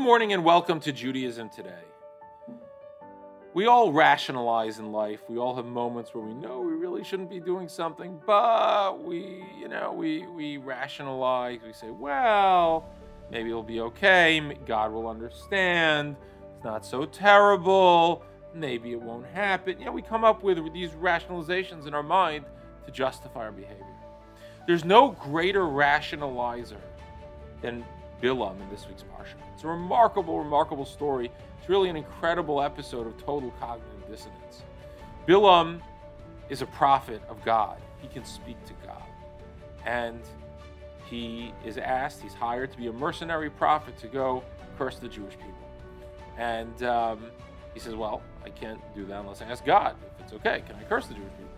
morning and welcome to Judaism Today. We all rationalize in life. We all have moments where we know we really shouldn't be doing something, but we, you know, we we rationalize. We say, "Well, maybe it'll be okay. God will understand. It's not so terrible. Maybe it won't happen." You know, we come up with these rationalizations in our mind to justify our behavior. There's no greater rationalizer than Bilam in this week's Parsha. It's a remarkable, remarkable story. It's really an incredible episode of total cognitive dissonance. Bilam is a prophet of God. He can speak to God. And he is asked, he's hired to be a mercenary prophet to go curse the Jewish people. And um, he says, Well, I can't do that unless I ask God if it's okay. Can I curse the Jewish people?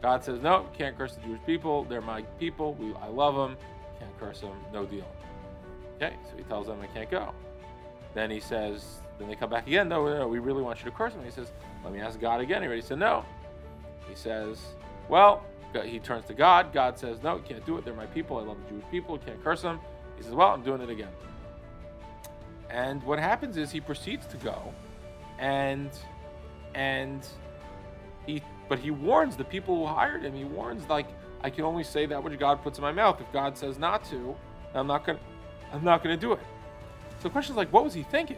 God says, No, can't curse the Jewish people. They're my people. We, I love them. Can't curse them. No deal. Okay, so he tells them I can't go. Then he says, then they come back again. No, no, we really want you to curse them. He says, let me ask God again. He already said no. He says, well, he turns to God. God says, no, you can't do it. They're my people. I love the Jewish people. Can't curse them. He says, well, I'm doing it again. And what happens is he proceeds to go, and and he but he warns the people who hired him. He warns like I can only say that which God puts in my mouth. If God says not to, I'm not gonna I'm not going to do it. So the question is like, what was he thinking?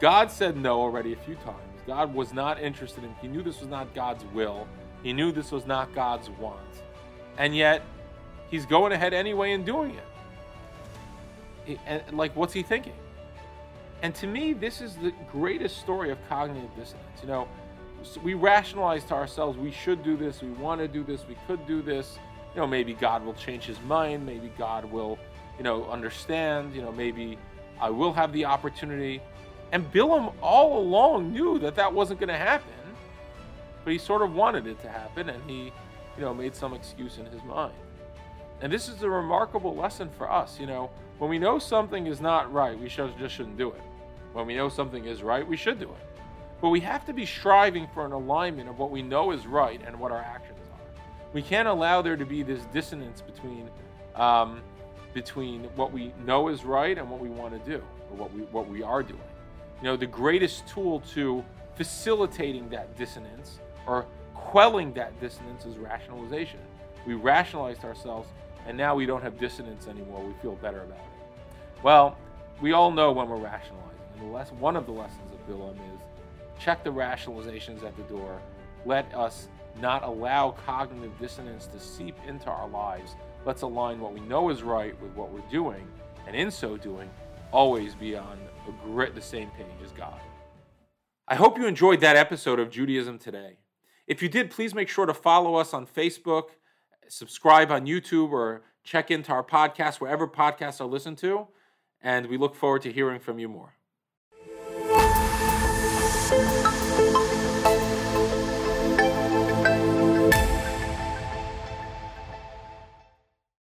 God said no already a few times. God was not interested in. He knew this was not God's will. He knew this was not God's want, and yet he's going ahead anyway and doing it. And like, what's he thinking? And to me, this is the greatest story of cognitive dissonance. You know, we rationalize to ourselves, we should do this, we want to do this, we could do this. You know, maybe God will change his mind, maybe God will you know, understand, you know, maybe I will have the opportunity. And Bilam all along knew that that wasn't going to happen, but he sort of wanted it to happen, and he, you know, made some excuse in his mind. And this is a remarkable lesson for us. You know, when we know something is not right, we should, just shouldn't do it. When we know something is right, we should do it. But we have to be striving for an alignment of what we know is right and what our actions are. We can't allow there to be this dissonance between um, between what we know is right and what we want to do or what we what we are doing. You know, the greatest tool to facilitating that dissonance or quelling that dissonance is rationalization. We rationalized ourselves and now we don't have dissonance anymore. We feel better about it. Well, we all know when we're rationalizing. And the less, one of the lessons of Bilam is check the rationalizations at the door. Let us not allow cognitive dissonance to seep into our lives Let's align what we know is right with what we're doing, and in so doing, always be on grit, the same page as God. I hope you enjoyed that episode of Judaism Today. If you did, please make sure to follow us on Facebook, subscribe on YouTube, or check into our podcast wherever podcasts are listened to. And we look forward to hearing from you more.